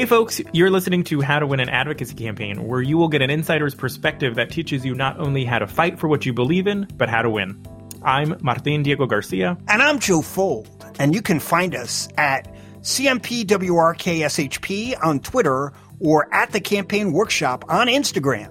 Hey, folks, you're listening to How to Win an Advocacy Campaign, where you will get an insider's perspective that teaches you not only how to fight for what you believe in, but how to win. I'm Martin Diego Garcia. And I'm Joe Fuld. And you can find us at CMPWRKSHP on Twitter or at the Campaign Workshop on Instagram.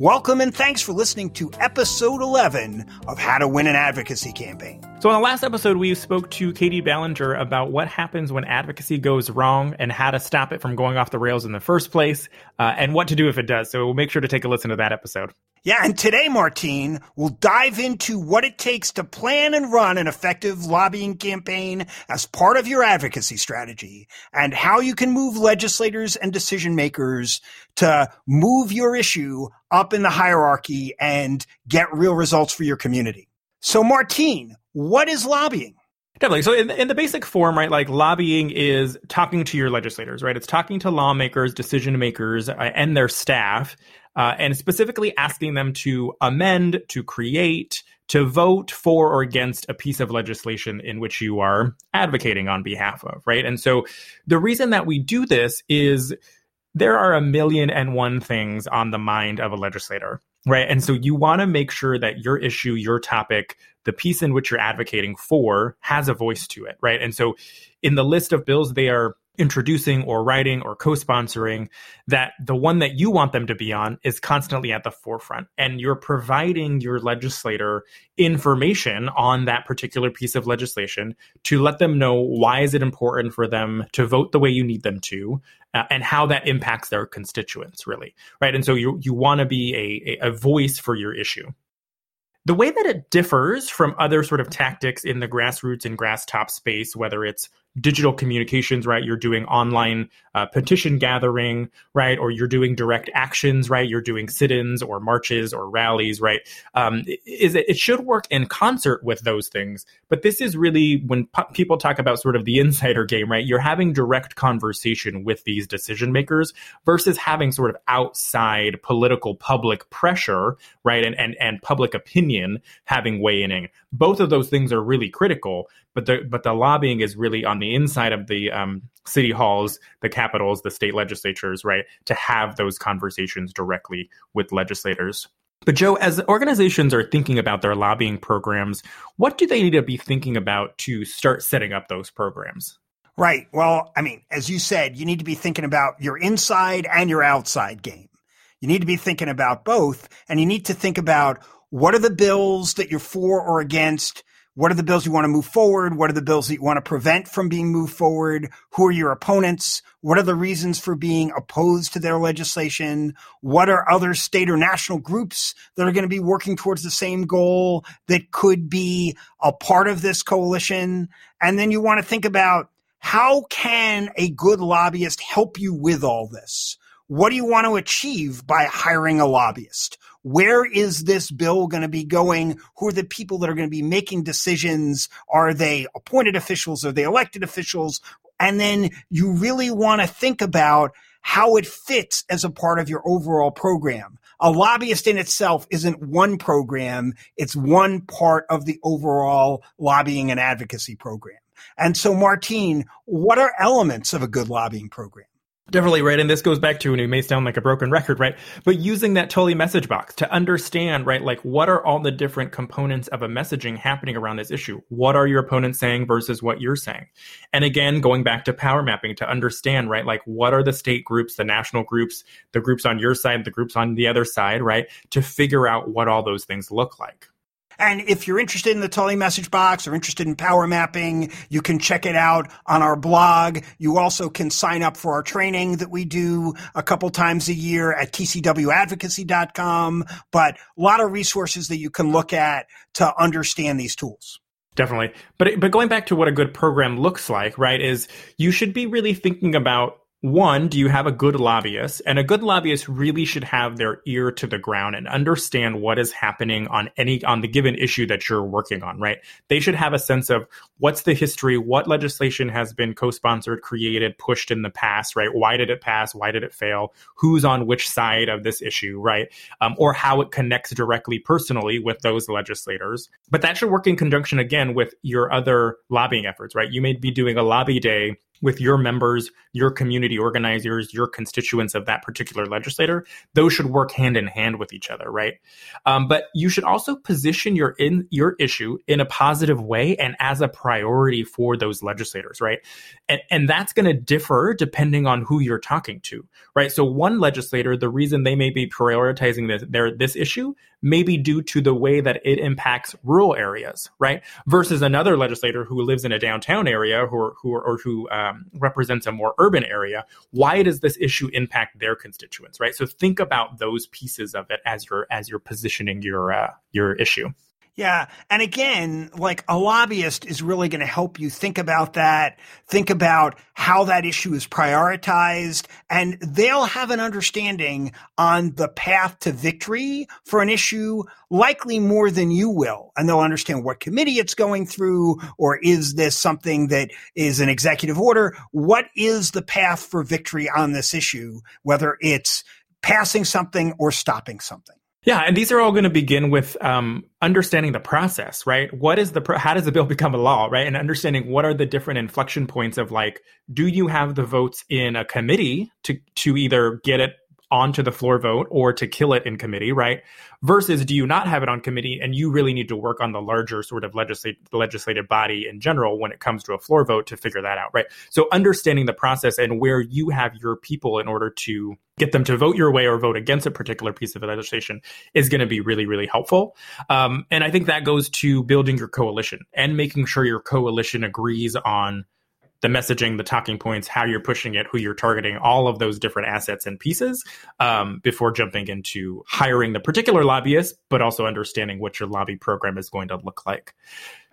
Welcome and thanks for listening to episode 11 of How to Win an Advocacy Campaign. So, in the last episode, we spoke to Katie Ballinger about what happens when advocacy goes wrong and how to stop it from going off the rails in the first place, uh, and what to do if it does. So, we'll make sure to take a listen to that episode. Yeah, and today, Martine, we'll dive into what it takes to plan and run an effective lobbying campaign as part of your advocacy strategy and how you can move legislators and decision makers to move your issue up in the hierarchy and get real results for your community. So, Martine, what is lobbying? Definitely. So, in, in the basic form, right, like lobbying is talking to your legislators, right? It's talking to lawmakers, decision makers, uh, and their staff, uh, and specifically asking them to amend, to create, to vote for or against a piece of legislation in which you are advocating on behalf of, right? And so, the reason that we do this is there are a million and one things on the mind of a legislator, right? And so you want to make sure that your issue, your topic, the piece in which you're advocating for has a voice to it, right? And so in the list of bills they are introducing or writing or co-sponsoring that the one that you want them to be on is constantly at the forefront and you're providing your legislator information on that particular piece of legislation to let them know why is it important for them to vote the way you need them to uh, and how that impacts their constituents really right? And so you you want to be a, a voice for your issue. The way that it differs from other sort of tactics in the grassroots and grass top space, whether it's digital communications, right? You're doing online uh, petition gathering, right? Or you're doing direct actions, right? You're doing sit-ins or marches or rallies, right? Um, is it, it should work in concert with those things, but this is really when people talk about sort of the insider game, right? You're having direct conversation with these decision makers versus having sort of outside political public pressure, right? And and and public opinion having weighing in. Both of those things are really critical, but the but the lobbying is really on the inside of the um, city halls, the capitals, the state legislatures, right, to have those conversations directly with legislators. But Joe, as organizations are thinking about their lobbying programs, what do they need to be thinking about to start setting up those programs? Right. Well, I mean, as you said, you need to be thinking about your inside and your outside game. You need to be thinking about both, and you need to think about what are the bills that you're for or against what are the bills you want to move forward? What are the bills that you want to prevent from being moved forward? Who are your opponents? What are the reasons for being opposed to their legislation? What are other state or national groups that are going to be working towards the same goal that could be a part of this coalition? And then you want to think about how can a good lobbyist help you with all this? What do you want to achieve by hiring a lobbyist? Where is this bill going to be going? Who are the people that are going to be making decisions? Are they appointed officials? Are they elected officials? And then you really want to think about how it fits as a part of your overall program. A lobbyist in itself isn't one program. It's one part of the overall lobbying and advocacy program. And so, Martine, what are elements of a good lobbying program? Definitely right. And this goes back to, and it may sound like a broken record, right? But using that Tully message box to understand, right? Like what are all the different components of a messaging happening around this issue? What are your opponents saying versus what you're saying? And again, going back to power mapping to understand, right? Like what are the state groups, the national groups, the groups on your side, the groups on the other side, right? To figure out what all those things look like. And if you're interested in the Tully message box or interested in power mapping, you can check it out on our blog. You also can sign up for our training that we do a couple times a year at tcwadvocacy.com. But a lot of resources that you can look at to understand these tools. Definitely. But but going back to what a good program looks like, right, is you should be really thinking about one, do you have a good lobbyist? And a good lobbyist really should have their ear to the ground and understand what is happening on any on the given issue that you're working on, right? They should have a sense of what's the history, what legislation has been co-sponsored, created, pushed in the past, right? Why did it pass? Why did it fail? Who's on which side of this issue, right? Um, or how it connects directly personally with those legislators. But that should work in conjunction again with your other lobbying efforts, right? You may be doing a lobby day with your members, your community organizers, your constituents of that particular legislator, those should work hand in hand with each other, right? Um, but you should also position your in your issue in a positive way and as a priority for those legislators, right? And and that's going to differ depending on who you're talking to, right? So one legislator, the reason they may be prioritizing this their this issue may be due to the way that it impacts rural areas, right? Versus another legislator who lives in a downtown area who who or who um, represents a more urban area. Why does this issue impact their constituents, right? So think about those pieces of it as you're as you're positioning your uh, your issue. Yeah. And again, like a lobbyist is really going to help you think about that, think about how that issue is prioritized, and they'll have an understanding on the path to victory for an issue likely more than you will. And they'll understand what committee it's going through, or is this something that is an executive order? What is the path for victory on this issue, whether it's passing something or stopping something? Yeah, and these are all going to begin with um, understanding the process, right? What is the how does the bill become a law, right? And understanding what are the different inflection points of like, do you have the votes in a committee to to either get it onto the floor vote or to kill it in committee, right? Versus do you not have it on committee and you really need to work on the larger sort of legislative body in general when it comes to a floor vote to figure that out, right? So understanding the process and where you have your people in order to get them to vote your way or vote against a particular piece of legislation is going to be really, really helpful. Um, and I think that goes to building your coalition and making sure your coalition agrees on the messaging, the talking points, how you're pushing it, who you're targeting, all of those different assets and pieces um, before jumping into hiring the particular lobbyist, but also understanding what your lobby program is going to look like.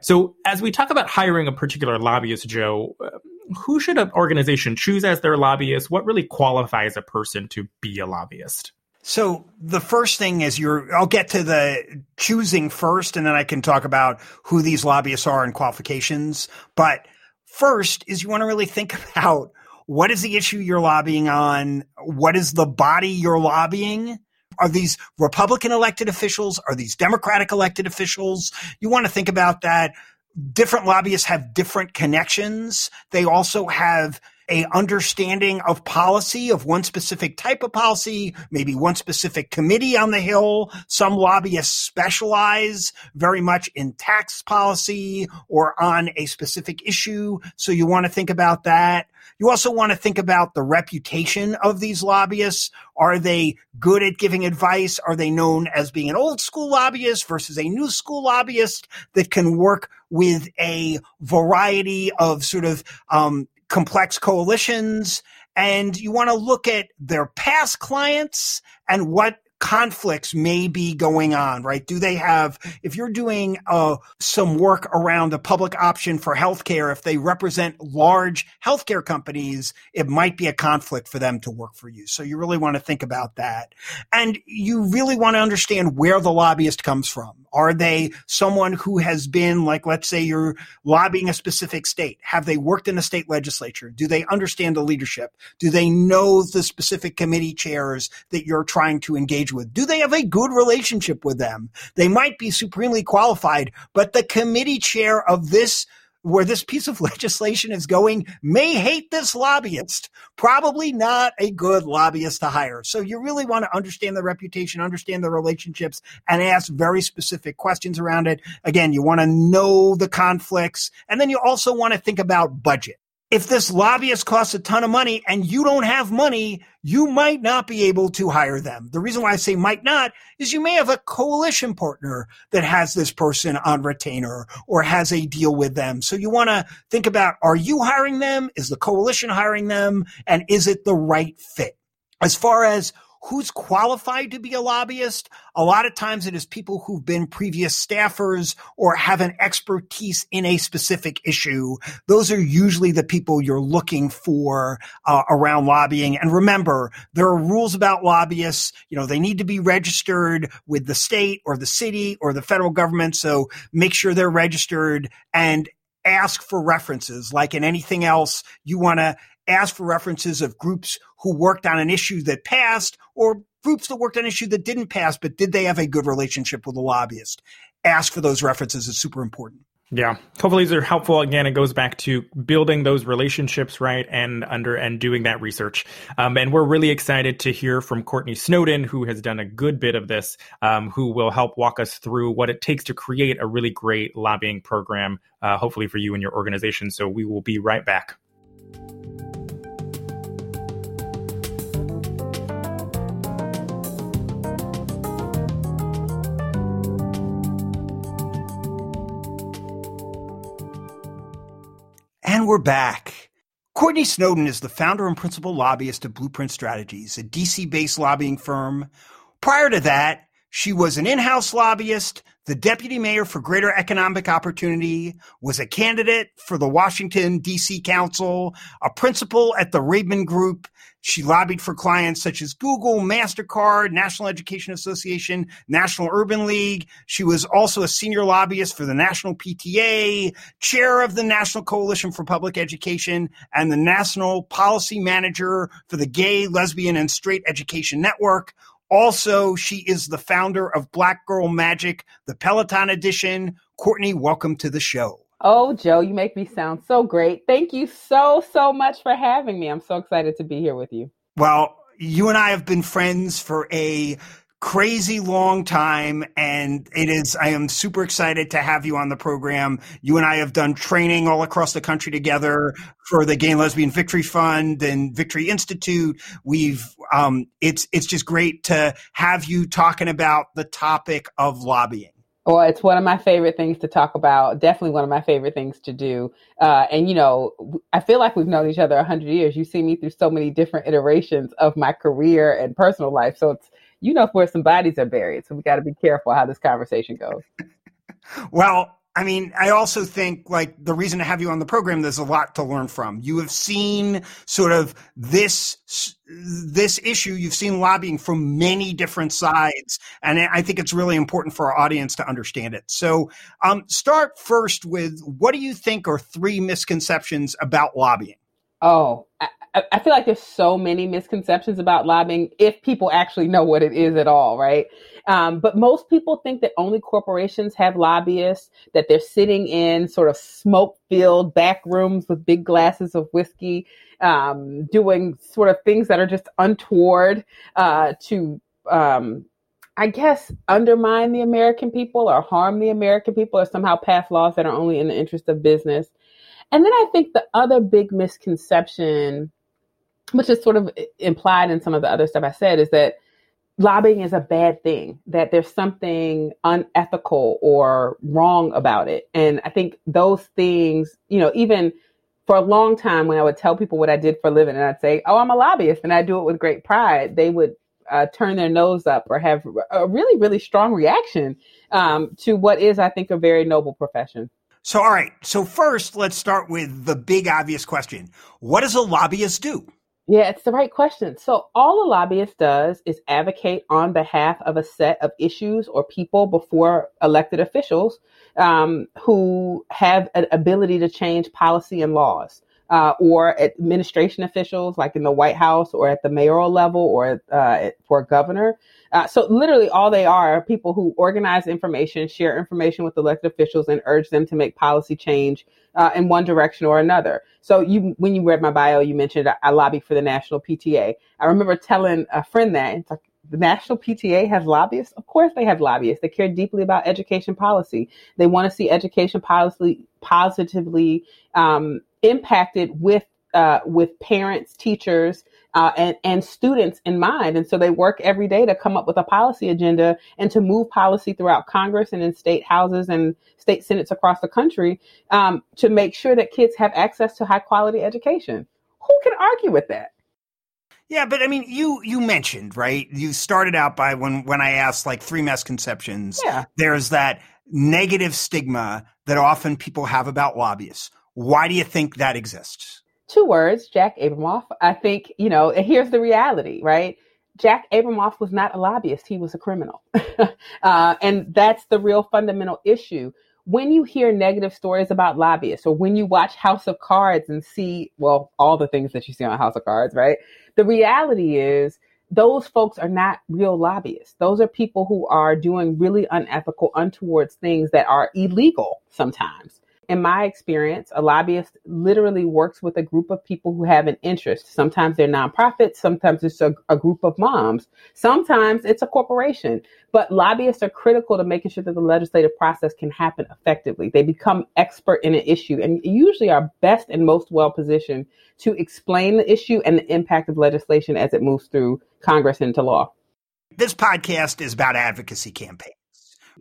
So, as we talk about hiring a particular lobbyist, Joe, uh, who should an organization choose as their lobbyist? What really qualifies a person to be a lobbyist? So the first thing is you're, I'll get to the choosing first and then I can talk about who these lobbyists are and qualifications. But First is you want to really think about what is the issue you're lobbying on? What is the body you're lobbying? Are these Republican elected officials? Are these Democratic elected officials? You want to think about that. Different lobbyists have different connections. They also have a understanding of policy of one specific type of policy, maybe one specific committee on the Hill. Some lobbyists specialize very much in tax policy or on a specific issue. So you want to think about that. You also want to think about the reputation of these lobbyists. Are they good at giving advice? Are they known as being an old school lobbyist versus a new school lobbyist that can work with a variety of sort of um, complex coalitions and you want to look at their past clients and what conflicts may be going on, right? Do they have, if you're doing uh, some work around the public option for healthcare, if they represent large healthcare companies, it might be a conflict for them to work for you. So you really want to think about that. And you really want to understand where the lobbyist comes from. Are they someone who has been, like, let's say you're lobbying a specific state? Have they worked in a state legislature? Do they understand the leadership? Do they know the specific committee chairs that you're trying to engage with? Do they have a good relationship with them? They might be supremely qualified, but the committee chair of this where this piece of legislation is going may hate this lobbyist. Probably not a good lobbyist to hire. So you really want to understand the reputation, understand the relationships, and ask very specific questions around it. Again, you want to know the conflicts, and then you also want to think about budget if this lobbyist costs a ton of money and you don't have money, you might not be able to hire them. The reason why I say might not is you may have a coalition partner that has this person on retainer or has a deal with them. So you want to think about, are you hiring them? Is the coalition hiring them? And is it the right fit? As far as who's qualified to be a lobbyist. A lot of times it is people who've been previous staffers or have an expertise in a specific issue. Those are usually the people you're looking for uh, around lobbying. And remember, there are rules about lobbyists. You know, they need to be registered with the state or the city or the federal government. So make sure they're registered and ask for references. Like in anything else, you want to ask for references of groups who worked on an issue that passed or groups that worked on an issue that didn't pass, but did they have a good relationship with the lobbyist? Ask for those references is super important. Yeah. Hopefully these are helpful. Again, it goes back to building those relationships, right? And under and doing that research. Um, and we're really excited to hear from Courtney Snowden, who has done a good bit of this, um, who will help walk us through what it takes to create a really great lobbying program, uh, hopefully for you and your organization. So we will be right back. And we're back. Courtney Snowden is the founder and principal lobbyist of Blueprint Strategies, a DC based lobbying firm. Prior to that, she was an in house lobbyist, the deputy mayor for greater economic opportunity, was a candidate for the Washington, D.C. Council, a principal at the Raben Group, she lobbied for clients such as Google, MasterCard, National Education Association, National Urban League. She was also a senior lobbyist for the National PTA, chair of the National Coalition for Public Education, and the National Policy Manager for the Gay, Lesbian, and Straight Education Network. Also, she is the founder of Black Girl Magic, the Peloton edition. Courtney, welcome to the show. Oh, Joe, you make me sound so great. Thank you so, so much for having me. I'm so excited to be here with you. Well, you and I have been friends for a crazy long time and it is i am super excited to have you on the program you and i have done training all across the country together for the gay and lesbian victory fund and victory institute we've um, it's it's just great to have you talking about the topic of lobbying well, it's one of my favorite things to talk about. Definitely one of my favorite things to do. Uh, and you know, I feel like we've known each other a hundred years. You see me through so many different iterations of my career and personal life. So it's you know where some bodies are buried. So we got to be careful how this conversation goes. well, I mean, I also think like the reason to have you on the program, there's a lot to learn from. You have seen sort of this, this issue. You've seen lobbying from many different sides. And I think it's really important for our audience to understand it. So, um, start first with what do you think are three misconceptions about lobbying? Oh, I, I feel like there's so many misconceptions about lobbying if people actually know what it is at all, right? Um, but most people think that only corporations have lobbyists, that they're sitting in sort of smoke filled back rooms with big glasses of whiskey, um, doing sort of things that are just untoward uh, to, um, I guess, undermine the American people or harm the American people or somehow pass laws that are only in the interest of business. And then I think the other big misconception, which is sort of implied in some of the other stuff I said, is that lobbying is a bad thing, that there's something unethical or wrong about it. And I think those things, you know, even for a long time when I would tell people what I did for a living and I'd say, oh, I'm a lobbyist and I do it with great pride, they would uh, turn their nose up or have a really, really strong reaction um, to what is, I think, a very noble profession. So, all right. So, first, let's start with the big obvious question What does a lobbyist do? Yeah, it's the right question. So, all a lobbyist does is advocate on behalf of a set of issues or people before elected officials um, who have an ability to change policy and laws. Uh, or administration officials, like in the White House or at the mayoral level or uh, for governor. Uh, so literally all they are are people who organize information, share information with elected officials and urge them to make policy change uh, in one direction or another. So you, when you read my bio, you mentioned I, I lobby for the National PTA. I remember telling a friend that it's like, the National PTA has lobbyists? Of course they have lobbyists. They care deeply about education policy. They want to see education policy positively um, impacted with uh, with parents, teachers, uh, and, and students in mind. And so they work every day to come up with a policy agenda and to move policy throughout Congress and in state houses and state senates across the country um, to make sure that kids have access to high quality education. Who can argue with that? Yeah, but I mean, you you mentioned right. You started out by when when I asked like three misconceptions. Yeah. There's that negative stigma that often people have about lobbyists. Why do you think that exists? two words, Jack Abramoff. I think, you know, here's the reality, right? Jack Abramoff was not a lobbyist, he was a criminal. uh, and that's the real fundamental issue. When you hear negative stories about lobbyists, or when you watch House of Cards and see, well, all the things that you see on House of Cards, right? The reality is those folks are not real lobbyists. Those are people who are doing really unethical, untowards things that are illegal sometimes in my experience, a lobbyist literally works with a group of people who have an interest. Sometimes they're nonprofits, sometimes it's a, a, group of moms, sometimes it's a corporation. But lobbyists are critical to making sure that the legislative process can happen effectively. They become expert in an issue and usually are best and most well positioned to explain the issue and the impact of legislation as it moves through Congress into law. This podcast is about advocacy campaigns.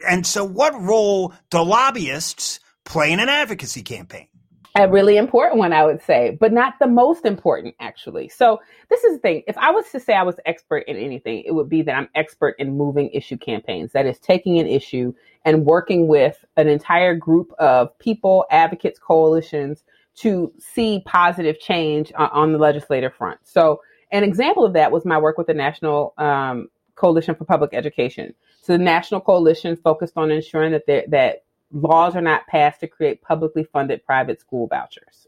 And so, what role do lobbyists play in an advocacy campaign? A really important one, I would say, but not the most important, actually. So, this is the thing. If I was to say I was expert in anything, it would be that I'm expert in moving issue campaigns. That is, taking an issue and working with an entire group of people, advocates, coalitions to see positive change on the legislative front. So, an example of that was my work with the National um, Coalition for Public Education. So, the National Coalition focused on ensuring that that laws are not passed to create publicly funded private school vouchers.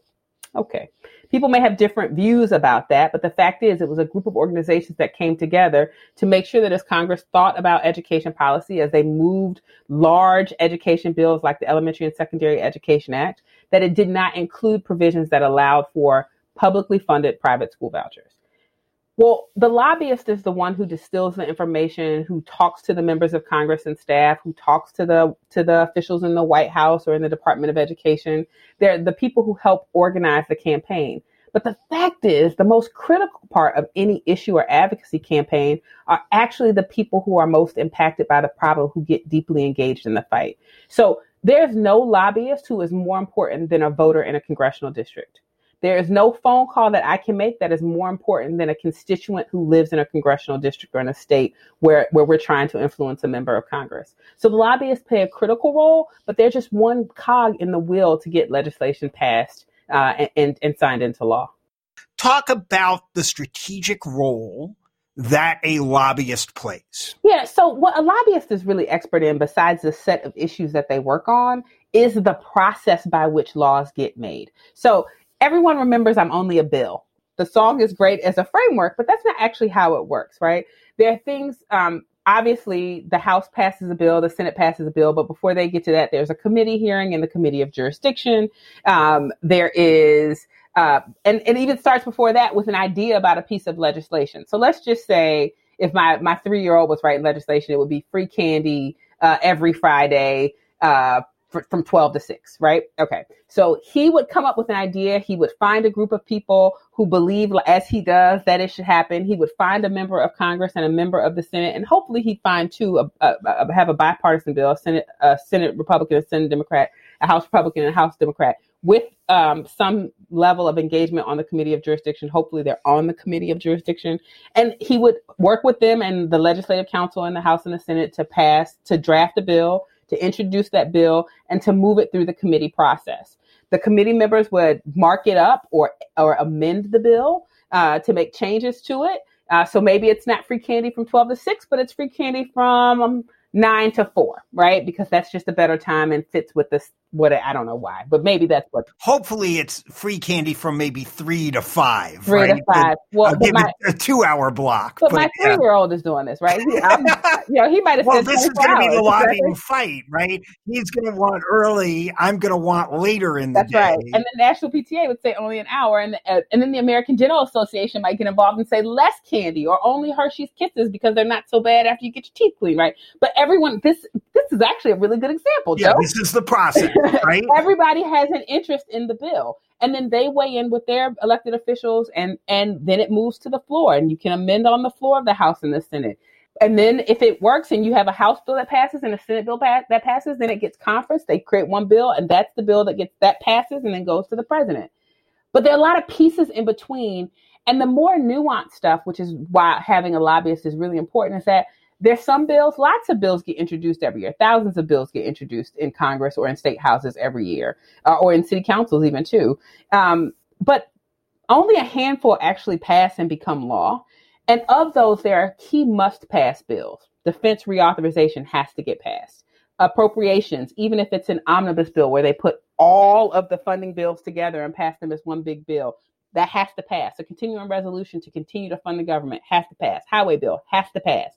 Okay. People may have different views about that, but the fact is, it was a group of organizations that came together to make sure that as Congress thought about education policy, as they moved large education bills like the Elementary and Secondary Education Act, that it did not include provisions that allowed for publicly funded private school vouchers. Well, the lobbyist is the one who distills the information, who talks to the members of Congress and staff, who talks to the to the officials in the White House or in the Department of Education. They're the people who help organize the campaign. But the fact is, the most critical part of any issue or advocacy campaign are actually the people who are most impacted by the problem who get deeply engaged in the fight. So there's no lobbyist who is more important than a voter in a congressional district. There is no phone call that I can make that is more important than a constituent who lives in a congressional district or in a state where, where we're trying to influence a member of Congress. So the lobbyists play a critical role, but they're just one cog in the wheel to get legislation passed uh, and, and, and signed into law. Talk about the strategic role that a lobbyist plays. Yeah, so what a lobbyist is really expert in, besides the set of issues that they work on, is the process by which laws get made. So everyone remembers I'm only a bill. The song is great as a framework, but that's not actually how it works, right? There are things, um, obviously, the House passes a bill, the Senate passes a bill, but before they get to that, there's a committee hearing in the committee of jurisdiction. Um, there is, uh, and it even starts before that with an idea about a piece of legislation. So let's just say if my, my three year old was writing legislation, it would be free candy uh, every Friday. Uh, from 12 to 6, right? Okay. So he would come up with an idea. He would find a group of people who believe, as he does, that it should happen. He would find a member of Congress and a member of the Senate, and hopefully he'd find two, a, a, a, have a bipartisan bill, a Senate, a Senate Republican, a Senate Democrat, a House Republican, and a House Democrat with um, some level of engagement on the committee of jurisdiction. Hopefully, they're on the committee of jurisdiction, and he would work with them and the legislative counsel in the House and the Senate to pass to draft a bill to introduce that bill and to move it through the committee process. The committee members would mark it up or or amend the bill uh, to make changes to it. Uh, so maybe it's not free candy from 12 to 6, but it's free candy from um, 9 to 4, right? Because that's just a better time and fits with this what I don't know why, but maybe that's what. Hopefully, it's free candy from maybe three to five. Three right? to five. Well, give my, a two-hour block. But, but my three-year-old is doing this, right? He, you know, he might have. Said. Well, this is going to be the lobbying fight, right? He's going to want early. I'm going to want later in the that's day. That's right. And the National PTA would say only an hour, and uh, and then the American Dental Association might get involved and say less candy or only Hershey's Kisses because they're not so bad after you get your teeth clean, right? But everyone, this this is actually a really good example. Yeah, Joe. this is the process, right? everybody has an interest in the bill. And then they weigh in with their elected officials and and then it moves to the floor. And you can amend on the floor of the house and the senate. And then if it works and you have a house bill that passes and a senate bill pass, that passes then it gets conference they create one bill and that's the bill that gets that passes and then goes to the president. But there are a lot of pieces in between. And the more nuanced stuff which is why having a lobbyist is really important is that there's some bills, lots of bills get introduced every year. Thousands of bills get introduced in Congress or in state houses every year, uh, or in city councils even too. Um, but only a handful actually pass and become law. And of those, there are key must pass bills. Defense reauthorization has to get passed. Appropriations, even if it's an omnibus bill where they put all of the funding bills together and pass them as one big bill, that has to pass. A continuing resolution to continue to fund the government has to pass. Highway bill has to pass.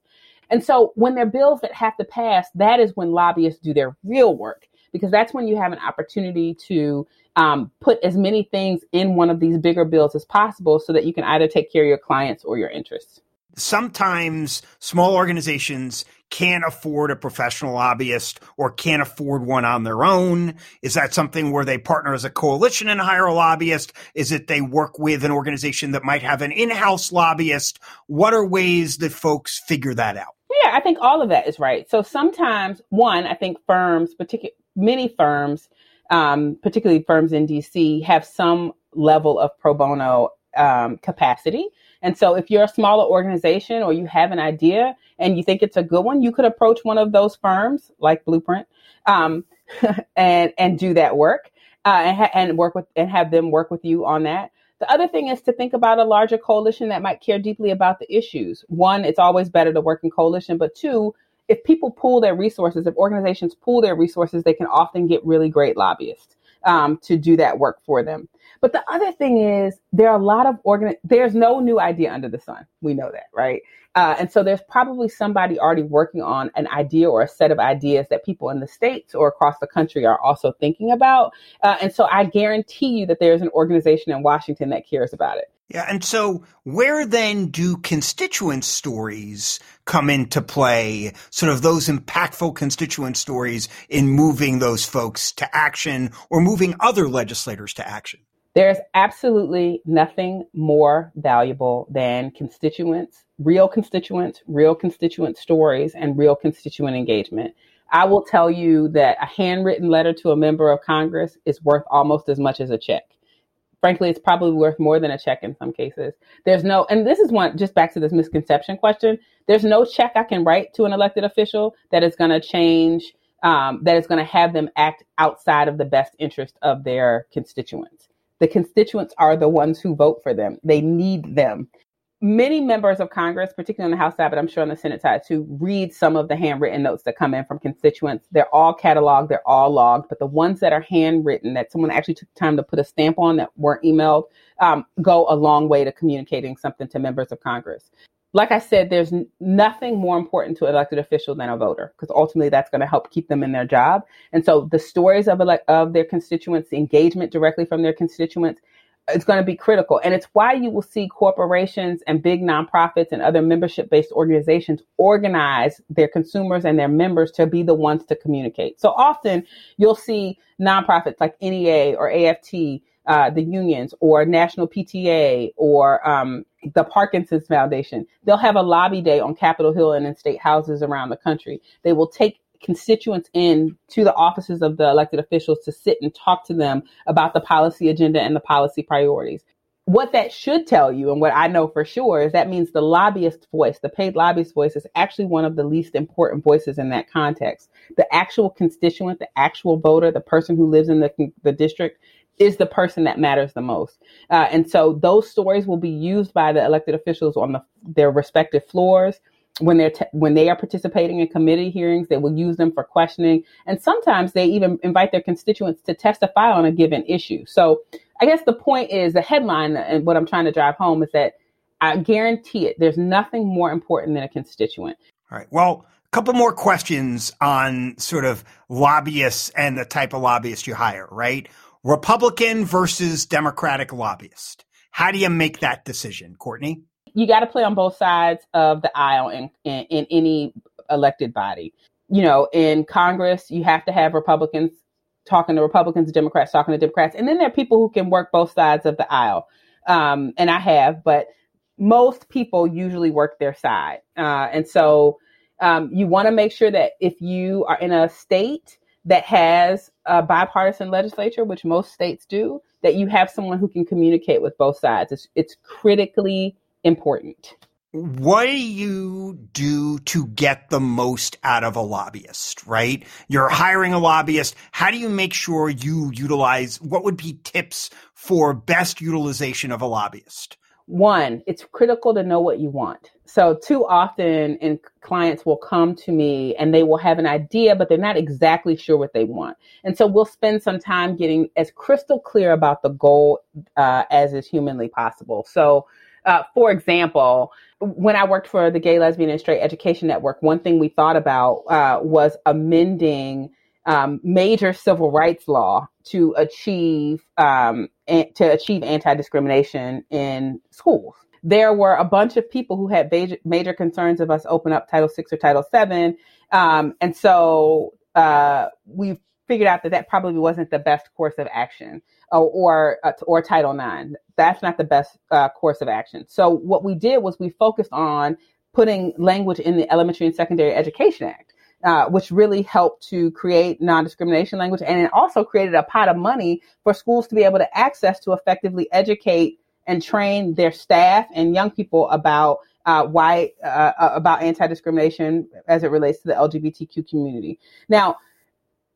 And so when there are bills that have to pass, that is when lobbyists do their real work because that's when you have an opportunity to um, put as many things in one of these bigger bills as possible so that you can either take care of your clients or your interests. Sometimes small organizations can't afford a professional lobbyist or can't afford one on their own? Is that something where they partner as a coalition and hire a lobbyist? Is it they work with an organization that might have an in-house lobbyist? What are ways that folks figure that out? Yeah, I think all of that is right. So sometimes, one, I think firms, particular many firms, um, particularly firms in DC, have some level of pro bono um, capacity. And so if you're a smaller organization or you have an idea and you think it's a good one, you could approach one of those firms like Blueprint um, and and do that work uh, and, ha- and work with and have them work with you on that. The other thing is to think about a larger coalition that might care deeply about the issues. One, it's always better to work in coalition, but two, if people pool their resources, if organizations pool their resources, they can often get really great lobbyists um, to do that work for them. But the other thing is there are a lot of organ. There's no new idea under the sun. We know that, right? Uh, and so there's probably somebody already working on an idea or a set of ideas that people in the states or across the country are also thinking about. Uh, and so I guarantee you that there's an organization in Washington that cares about it. Yeah. And so where then do constituent stories come into play? Sort of those impactful constituent stories in moving those folks to action or moving other legislators to action? There's absolutely nothing more valuable than constituents, real constituents, real constituent stories, and real constituent engagement. I will tell you that a handwritten letter to a member of Congress is worth almost as much as a check frankly, it's probably worth more than a check in some cases. There's no, and this is one, just back to this misconception question. There's no check I can write to an elected official that is going to change, um, that is going to have them act outside of the best interest of their constituents. The constituents are the ones who vote for them. They need them many members of Congress, particularly on the House side, but I'm sure on the Senate side too, read some of the handwritten notes that come in from constituents. They're all cataloged, they're all logged, but the ones that are handwritten that someone actually took time to put a stamp on that weren't emailed um, go a long way to communicating something to members of Congress. Like I said, there's nothing more important to an elected official than a voter, because ultimately that's going to help keep them in their job. And so the stories of, ele- of their constituents, the engagement directly from their constituents, it's going to be critical. And it's why you will see corporations and big nonprofits and other membership based organizations organize their consumers and their members to be the ones to communicate. So often you'll see nonprofits like NEA or AFT, uh, the unions or National PTA or um, the Parkinson's Foundation. They'll have a lobby day on Capitol Hill and in state houses around the country. They will take constituents in to the offices of the elected officials to sit and talk to them about the policy agenda and the policy priorities. What that should tell you, and what I know for sure, is that means the lobbyist voice, the paid lobbyist voice, is actually one of the least important voices in that context. The actual constituent, the actual voter, the person who lives in the, the district is the person that matters the most. Uh, and so those stories will be used by the elected officials on the, their respective floors when they're te- when they are participating in committee hearings, they will use them for questioning, and sometimes they even invite their constituents to testify on a given issue. So, I guess the point is the headline, and what I'm trying to drive home is that I guarantee it. There's nothing more important than a constituent. All right. Well, a couple more questions on sort of lobbyists and the type of lobbyist you hire. Right, Republican versus Democratic lobbyist. How do you make that decision, Courtney? you got to play on both sides of the aisle in, in, in any elected body. You know, in Congress, you have to have Republicans talking to Republicans, Democrats talking to Democrats, and then there are people who can work both sides of the aisle. Um, and I have, but most people usually work their side. Uh, and so um, you want to make sure that if you are in a state that has a bipartisan legislature, which most states do, that you have someone who can communicate with both sides. It's, it's critically important. What do you do to get the most out of a lobbyist, right? You're hiring a lobbyist. How do you make sure you utilize what would be tips for best utilization of a lobbyist? One, it's critical to know what you want. So too often and clients will come to me and they will have an idea, but they're not exactly sure what they want. And so we'll spend some time getting as crystal clear about the goal uh, as is humanly possible. So uh, for example, when I worked for the Gay, Lesbian, and Straight Education Network, one thing we thought about uh, was amending um, major civil rights law to achieve um, an- to achieve anti discrimination in schools. There were a bunch of people who had major, major concerns of us open up Title Six or Title Seven, um, and so uh, we figured out that that probably wasn't the best course of action, or or, uh, or Title Nine. That's not the best uh, course of action. So what we did was we focused on putting language in the Elementary and Secondary Education Act uh, which really helped to create non-discrimination language, and it also created a pot of money for schools to be able to access to effectively educate and train their staff and young people about uh, why uh, about anti-discrimination as it relates to the LGBTQ community. Now,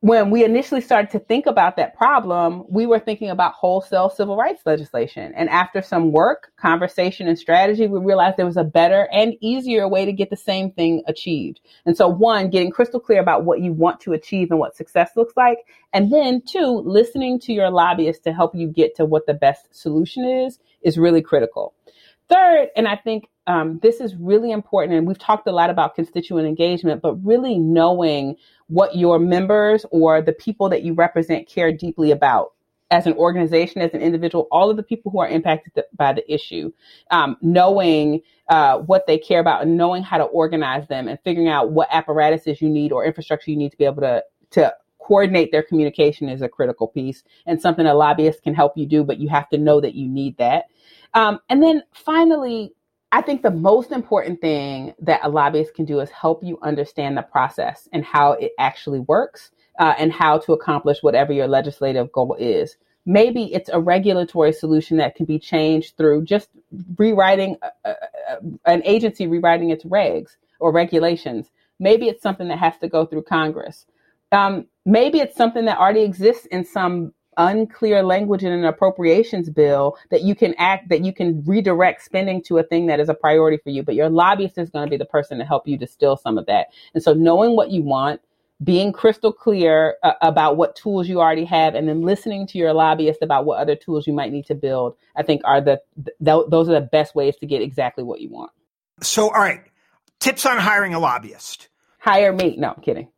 when we initially started to think about that problem, we were thinking about wholesale civil rights legislation. And after some work, conversation, and strategy, we realized there was a better and easier way to get the same thing achieved. And so, one, getting crystal clear about what you want to achieve and what success looks like. And then, two, listening to your lobbyists to help you get to what the best solution is, is really critical. Third, and I think um, this is really important, and we've talked a lot about constituent engagement, but really knowing what your members or the people that you represent care deeply about as an organization, as an individual, all of the people who are impacted by the issue, um, knowing uh, what they care about and knowing how to organize them and figuring out what apparatuses you need or infrastructure you need to be able to to coordinate their communication is a critical piece and something a lobbyist can help you do, but you have to know that you need that. Um, and then finally, I think the most important thing that a lobbyist can do is help you understand the process and how it actually works uh, and how to accomplish whatever your legislative goal is. Maybe it's a regulatory solution that can be changed through just rewriting a, a, a, an agency rewriting its regs or regulations. Maybe it's something that has to go through Congress. Um, maybe it's something that already exists in some unclear language in an appropriations bill that you can act that you can redirect spending to a thing that is a priority for you but your lobbyist is going to be the person to help you distill some of that. And so knowing what you want being crystal clear uh, about what tools you already have and then listening to your lobbyist about what other tools you might need to build i think are the th- those are the best ways to get exactly what you want. So all right tips on hiring a lobbyist. Hire me. No I'm kidding.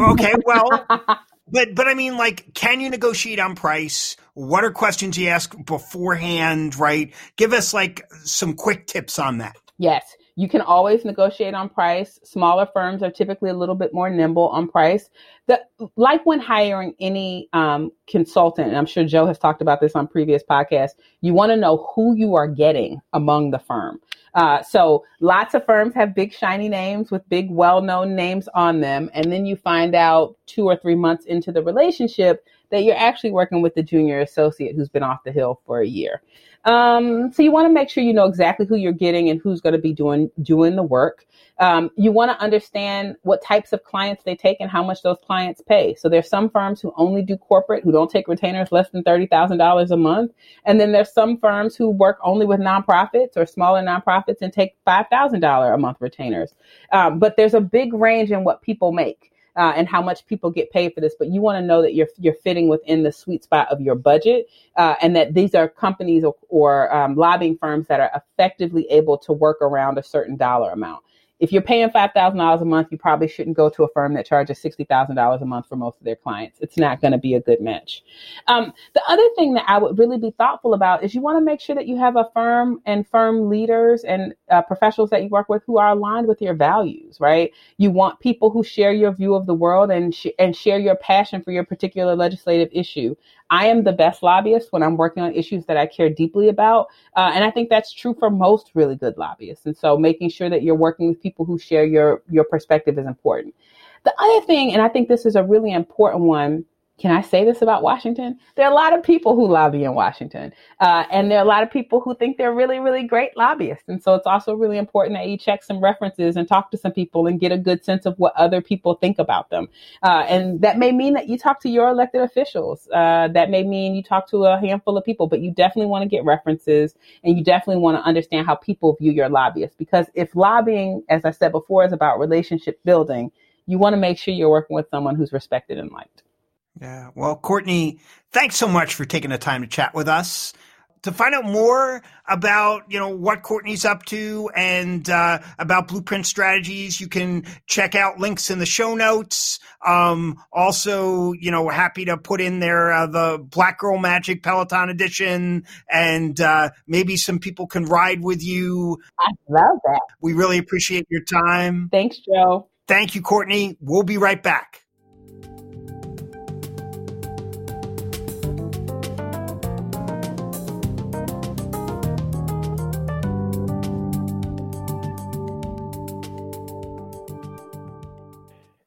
Okay well But but I mean, like, can you negotiate on price? What are questions you ask beforehand? Right? Give us like some quick tips on that. Yes, you can always negotiate on price. Smaller firms are typically a little bit more nimble on price. The, like when hiring any um, consultant, and I'm sure Joe has talked about this on previous podcasts, you want to know who you are getting among the firm. Uh, so lots of firms have big shiny names with big well-known names on them, and then you find out two or three months into the relationship that you're actually working with the junior associate who's been off the hill for a year. Um, so you want to make sure you know exactly who you're getting and who's going to be doing doing the work. Um, you want to understand what types of clients they take and how much those clients pay. So there's some firms who only do corporate, who don't take retainers less than thirty thousand dollars a month, and then there's some firms who work only with nonprofits or smaller nonprofits and take five thousand dollar a month retainers. Um, but there's a big range in what people make uh, and how much people get paid for this, but you want to know that you're you're fitting within the sweet spot of your budget, uh, and that these are companies or, or um, lobbying firms that are effectively able to work around a certain dollar amount if you're paying $5,000 a month, you probably shouldn't go to a firm that charges $60,000 a month for most of their clients. It's not going to be a good match. Um, the other thing that I would really be thoughtful about is you want to make sure that you have a firm and firm leaders and uh, professionals that you work with who are aligned with your values, right? You want people who share your view of the world and, sh- and share your passion for your particular legislative issue. I am the best lobbyist when I'm working on issues that I care deeply about. Uh, and I think that's true for most really good lobbyists. And so making sure that you're working with people who share your, your perspective is important. The other thing, and I think this is a really important one, can I say this about Washington? There are a lot of people who lobby in Washington, uh, and there are a lot of people who think they're really, really great lobbyists. And so it's also really important that you check some references and talk to some people and get a good sense of what other people think about them. Uh, and that may mean that you talk to your elected officials. Uh, that may mean you talk to a handful of people, but you definitely want to get references and you definitely want to understand how people view your lobbyists. Because if lobbying, as I said before, is about relationship building, you want to make sure you're working with someone who's respected and liked. Yeah. Well, Courtney, thanks so much for taking the time to chat with us. To find out more about, you know, what Courtney's up to and uh, about Blueprint Strategies, you can check out links in the show notes. Um, also, you know, happy to put in there uh, the Black Girl Magic Peloton edition, and uh, maybe some people can ride with you. I love that. We really appreciate your time. Thanks, Joe. Thank you, Courtney. We'll be right back.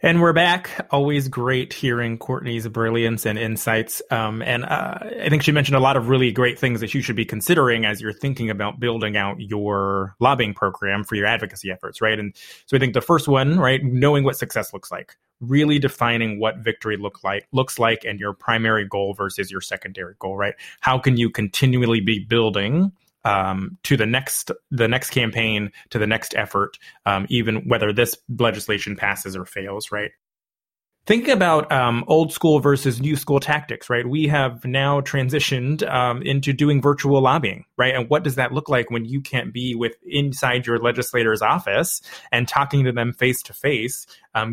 And we're back. Always great hearing Courtney's brilliance and insights. Um, and uh, I think she mentioned a lot of really great things that you should be considering as you're thinking about building out your lobbying program for your advocacy efforts, right? And so I think the first one, right, knowing what success looks like, really defining what victory look like looks like and your primary goal versus your secondary goal, right? How can you continually be building um, to the next the next campaign to the next effort, um, even whether this legislation passes or fails, right? Thinking about um, old school versus new school tactics, right? We have now transitioned um, into doing virtual lobbying, right? And what does that look like when you can't be with inside your legislator's office and talking to them face to face,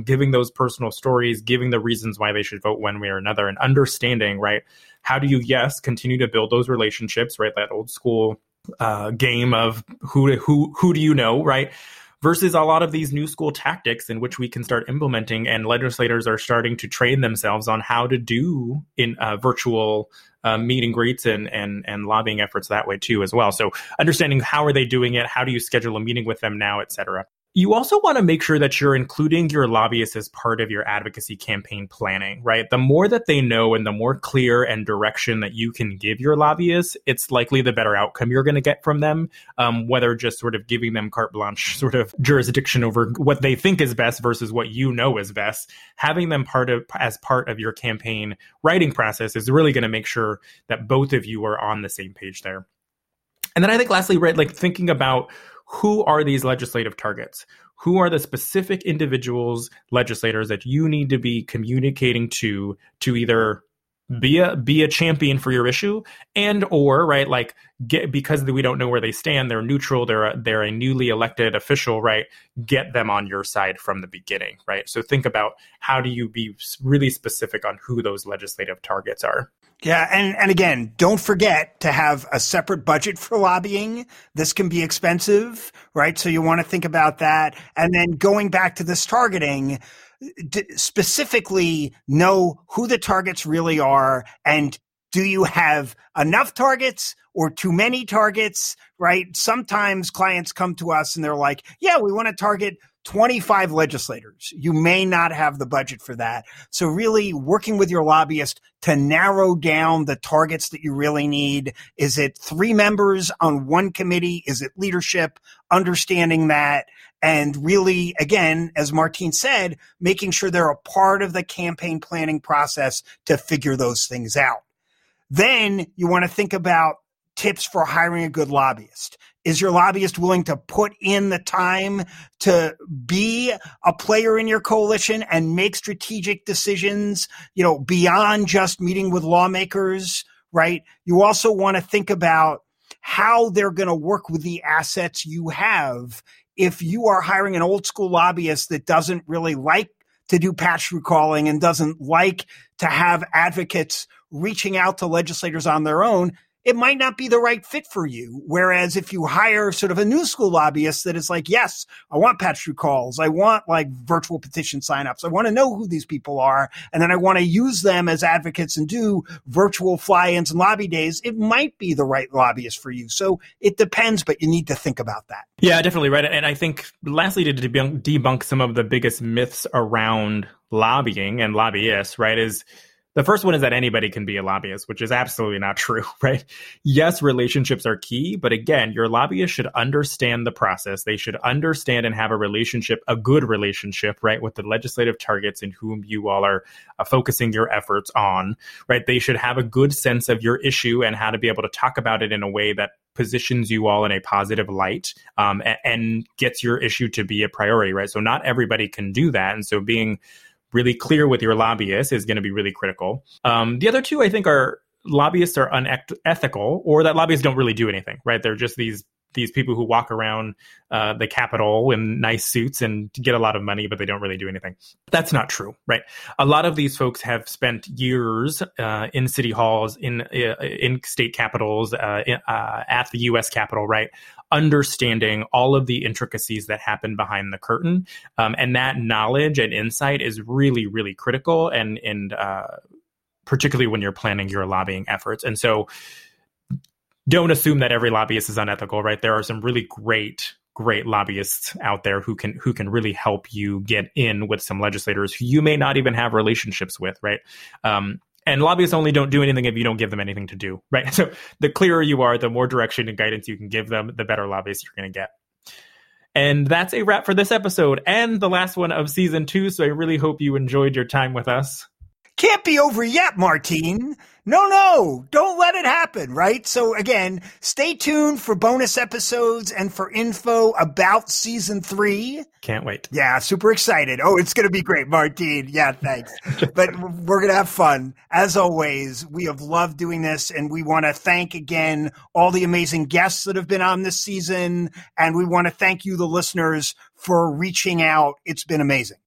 giving those personal stories, giving the reasons why they should vote one way or another, and understanding, right? How do you, yes, continue to build those relationships, right? That old school uh, game of who who who do you know, right? Versus a lot of these new school tactics in which we can start implementing, and legislators are starting to train themselves on how to do in uh, virtual uh, meet and greets and, and and lobbying efforts that way too as well. So understanding how are they doing it, how do you schedule a meeting with them now, et cetera. You also want to make sure that you're including your lobbyists as part of your advocacy campaign planning, right? The more that they know and the more clear and direction that you can give your lobbyists, it's likely the better outcome you're going to get from them. Um, whether just sort of giving them carte blanche sort of jurisdiction over what they think is best versus what you know is best, having them part of as part of your campaign writing process is really going to make sure that both of you are on the same page there. And then I think lastly, right, like thinking about who are these legislative targets? Who are the specific individuals, legislators that you need to be communicating to to either be a be a champion for your issue and or right like get because we don't know where they stand they're neutral they're a, they're a newly elected official right get them on your side from the beginning right so think about how do you be really specific on who those legislative targets are yeah, and, and again, don't forget to have a separate budget for lobbying. This can be expensive, right? So you want to think about that. And then going back to this targeting, specifically know who the targets really are and do you have enough targets or too many targets right sometimes clients come to us and they're like yeah we want to target 25 legislators. You may not have the budget for that. So really working with your lobbyist to narrow down the targets that you really need. Is it three members on one committee? Is it leadership? Understanding that and really, again, as Martine said, making sure they're a part of the campaign planning process to figure those things out. Then you want to think about tips for hiring a good lobbyist. Is your lobbyist willing to put in the time to be a player in your coalition and make strategic decisions, you know, beyond just meeting with lawmakers, right? You also want to think about how they're going to work with the assets you have. If you are hiring an old school lobbyist that doesn't really like to do patch through calling and doesn't like to have advocates reaching out to legislators on their own, it might not be the right fit for you. Whereas if you hire sort of a new school lobbyist that is like, yes, I want patch calls. I want like virtual petition signups. I want to know who these people are. And then I want to use them as advocates and do virtual fly ins and lobby days. It might be the right lobbyist for you. So it depends, but you need to think about that. Yeah, definitely. Right. And I think lastly, to debunk, debunk some of the biggest myths around lobbying and lobbyists, right, is The first one is that anybody can be a lobbyist, which is absolutely not true, right? Yes, relationships are key, but again, your lobbyist should understand the process. They should understand and have a relationship, a good relationship, right, with the legislative targets and whom you all are uh, focusing your efforts on, right? They should have a good sense of your issue and how to be able to talk about it in a way that positions you all in a positive light um, and, and gets your issue to be a priority, right? So not everybody can do that. And so being really clear with your lobbyist is going to be really critical. Um, the other two, I think, are lobbyists are unethical or that lobbyists don't really do anything, right? They're just these these people who walk around uh, the Capitol in nice suits and get a lot of money, but they don't really do anything. That's not true, right? A lot of these folks have spent years uh, in city halls, in uh, in state capitals, uh, in, uh, at the U.S. Capitol, right? Understanding all of the intricacies that happen behind the curtain. Um, and that knowledge and insight is really, really critical and, and, uh, particularly when you're planning your lobbying efforts. And so don't assume that every lobbyist is unethical, right? There are some really great great lobbyists out there who can who can really help you get in with some legislators who you may not even have relationships with, right? Um, and lobbyists only don't do anything if you don't give them anything to do, right? So the clearer you are, the more direction and guidance you can give them, the better lobbyists you're going to get. And that's a wrap for this episode and the last one of season two. So I really hope you enjoyed your time with us. Can't be over yet, Martine. No, no, don't let it happen, right? So again, stay tuned for bonus episodes and for info about season three. Can't wait. Yeah, super excited. Oh, it's going to be great, Martine. Yeah, thanks. but we're going to have fun. As always, we have loved doing this and we want to thank again all the amazing guests that have been on this season. And we want to thank you, the listeners, for reaching out. It's been amazing.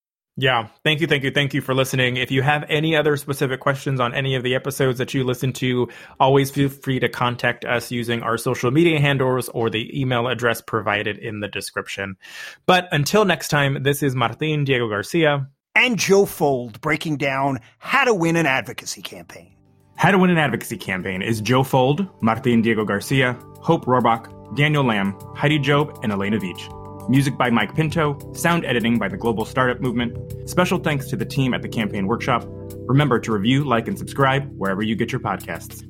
Yeah. Thank you. Thank you. Thank you for listening. If you have any other specific questions on any of the episodes that you listen to, always feel free to contact us using our social media handles or the email address provided in the description. But until next time, this is Martin Diego Garcia and Joe Fuld breaking down how to win an advocacy campaign. How to Win an Advocacy Campaign is Joe Fuld, Martin Diego Garcia, Hope Rohrbach, Daniel Lamb, Heidi Job, and Elena Veach. Music by Mike Pinto, sound editing by the Global Startup Movement. Special thanks to the team at the Campaign Workshop. Remember to review, like, and subscribe wherever you get your podcasts.